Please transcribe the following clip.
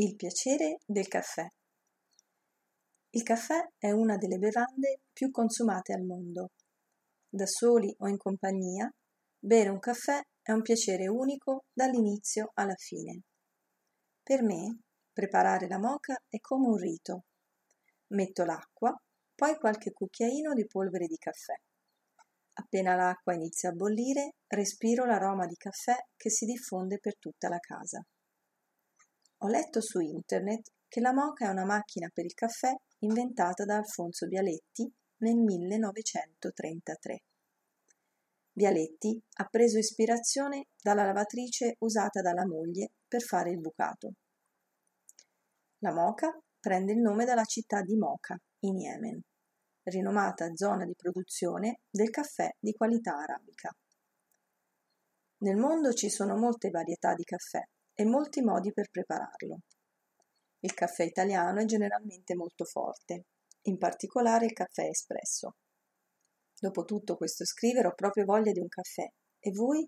Il piacere del caffè. Il caffè è una delle bevande più consumate al mondo. Da soli o in compagnia, bere un caffè è un piacere unico dall'inizio alla fine. Per me, preparare la moca è come un rito. Metto l'acqua, poi qualche cucchiaino di polvere di caffè. Appena l'acqua inizia a bollire, respiro l'aroma di caffè che si diffonde per tutta la casa. Ho letto su internet che la moka è una macchina per il caffè inventata da Alfonso Bialetti nel 1933. Bialetti ha preso ispirazione dalla lavatrice usata dalla moglie per fare il bucato. La moka prende il nome dalla città di Mocha, in Yemen, rinomata zona di produzione del caffè di qualità arabica. Nel mondo ci sono molte varietà di caffè e molti modi per prepararlo. Il caffè italiano è generalmente molto forte, in particolare il caffè espresso. Dopo tutto questo scrivere ho proprio voglia di un caffè. E voi?